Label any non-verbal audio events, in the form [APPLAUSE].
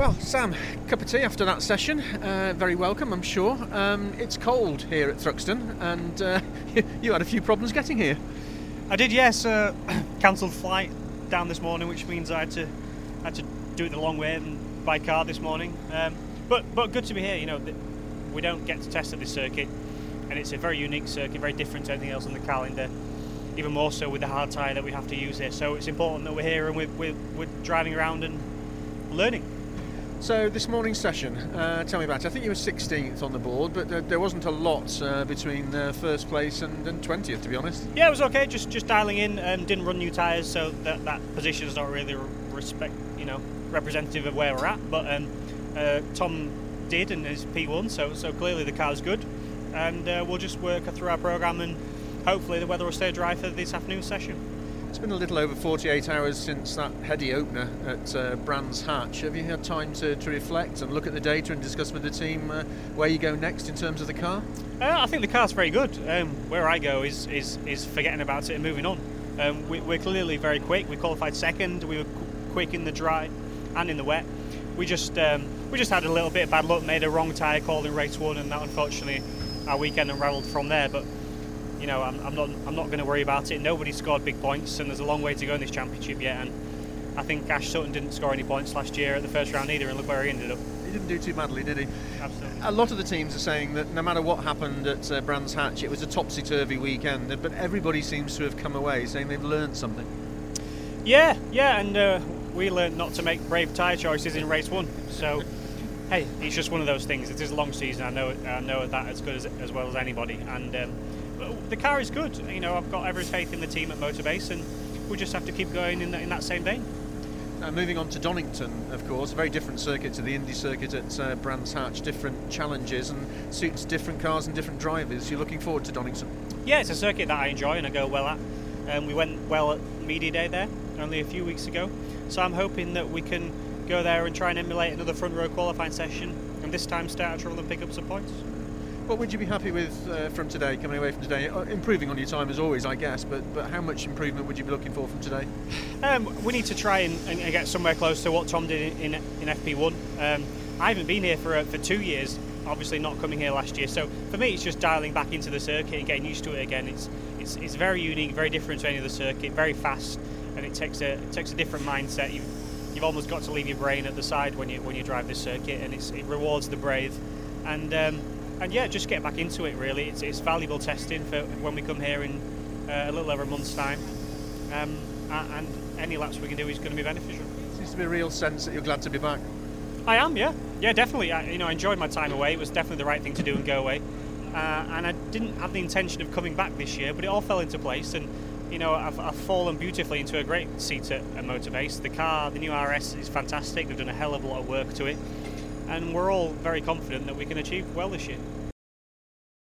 Well, Sam, cup of tea after that session. Uh, very welcome, I'm sure. Um, it's cold here at Thruxton, and uh, [LAUGHS] you had a few problems getting here. I did, yes. Uh, [COUGHS] cancelled flight down this morning, which means I had to had to do it the long way and by car this morning. Um, but but good to be here. You know, we don't get to test at this circuit, and it's a very unique circuit, very different to anything else on the calendar. Even more so with the hard tyre that we have to use here. So it's important that we're here and we're, we're, we're driving around and learning. So this morning's session, uh, tell me about it. I think you were 16th on the board, but there wasn't a lot uh, between uh, first place and, and, 20th, to be honest. Yeah, it was okay. Just just dialing in and didn't run new tyres, so that that position is not really respect, you know, representative of where we're at. But um, uh, Tom did and is P1, so so clearly the car's good, and uh, we'll just work through our program and hopefully the weather will stay dry for this afternoon session. It's been a little over 48 hours since that heady opener at uh, Brands Hatch. Have you had time to, to reflect and look at the data and discuss with the team uh, where you go next in terms of the car? Uh, I think the car's very good. Um, where I go is, is, is forgetting about it and moving on. Um, we, are clearly very quick. We qualified second. We were qu- quick in the dry and in the wet. We just um, we just had a little bit of bad luck, made a wrong tyre call in race one, and that unfortunately our weekend unravelled from there. But you know, I'm, I'm not I'm not going to worry about it. Nobody scored big points, and there's a long way to go in this championship yet. And I think Ash Sutton didn't score any points last year at the first round either, and look where he ended up. He didn't do too badly, did he? Absolutely. A lot of the teams are saying that no matter what happened at uh, Brands Hatch, it was a topsy-turvy weekend. But everybody seems to have come away saying they've learned something. Yeah, yeah, and uh, we learned not to make brave tyre choices in race one. So, hey, it's just one of those things. It is a long season. I know, I know that as good as, as well as anybody, and. Um, the car is good. You know, I've got every faith in the team at Motorbase, and we just have to keep going in, the, in that same vein. Moving on to Donington, of course, a very different circuit to the Indy circuit at uh, Brands Hatch, different challenges and suits different cars and different drivers. You're looking forward to Donington? Yeah, it's a circuit that I enjoy and I go well at. Um, we went well at Media Day there only a few weeks ago, so I'm hoping that we can go there and try and emulate another front row qualifying session and this time start out trouble and pick up some points. What would you be happy with uh, from today, coming away from today? Uh, improving on your time as always, I guess, but, but how much improvement would you be looking for from today? Um, we need to try and, and, get somewhere close to what Tom did in, in, in FP1. Um, I haven't been here for, uh, for two years, obviously not coming here last year, so for me it's just dialing back into the circuit and getting used to it again. It's, it's, it's very unique, very different to any other circuit, very fast, and it takes a, it takes a different mindset. You've, you've almost got to leave your brain at the side when you, when you drive this circuit, and it rewards the brave. And um, and yeah, just get back into it. Really, it's, it's valuable testing for when we come here in uh, a little over a month's time, um, and any laps we can do is going to be beneficial. Seems to be a real sense that you're glad to be back. I am, yeah, yeah, definitely. I, you know, I enjoyed my time away. It was definitely the right thing to do and go away. Uh, and I didn't have the intention of coming back this year, but it all fell into place. And you know, I've, I've fallen beautifully into a great seat at, at Motorbase. The car, the new RS, is fantastic. They've done a hell of a lot of work to it and we're all very confident that we can achieve well this year.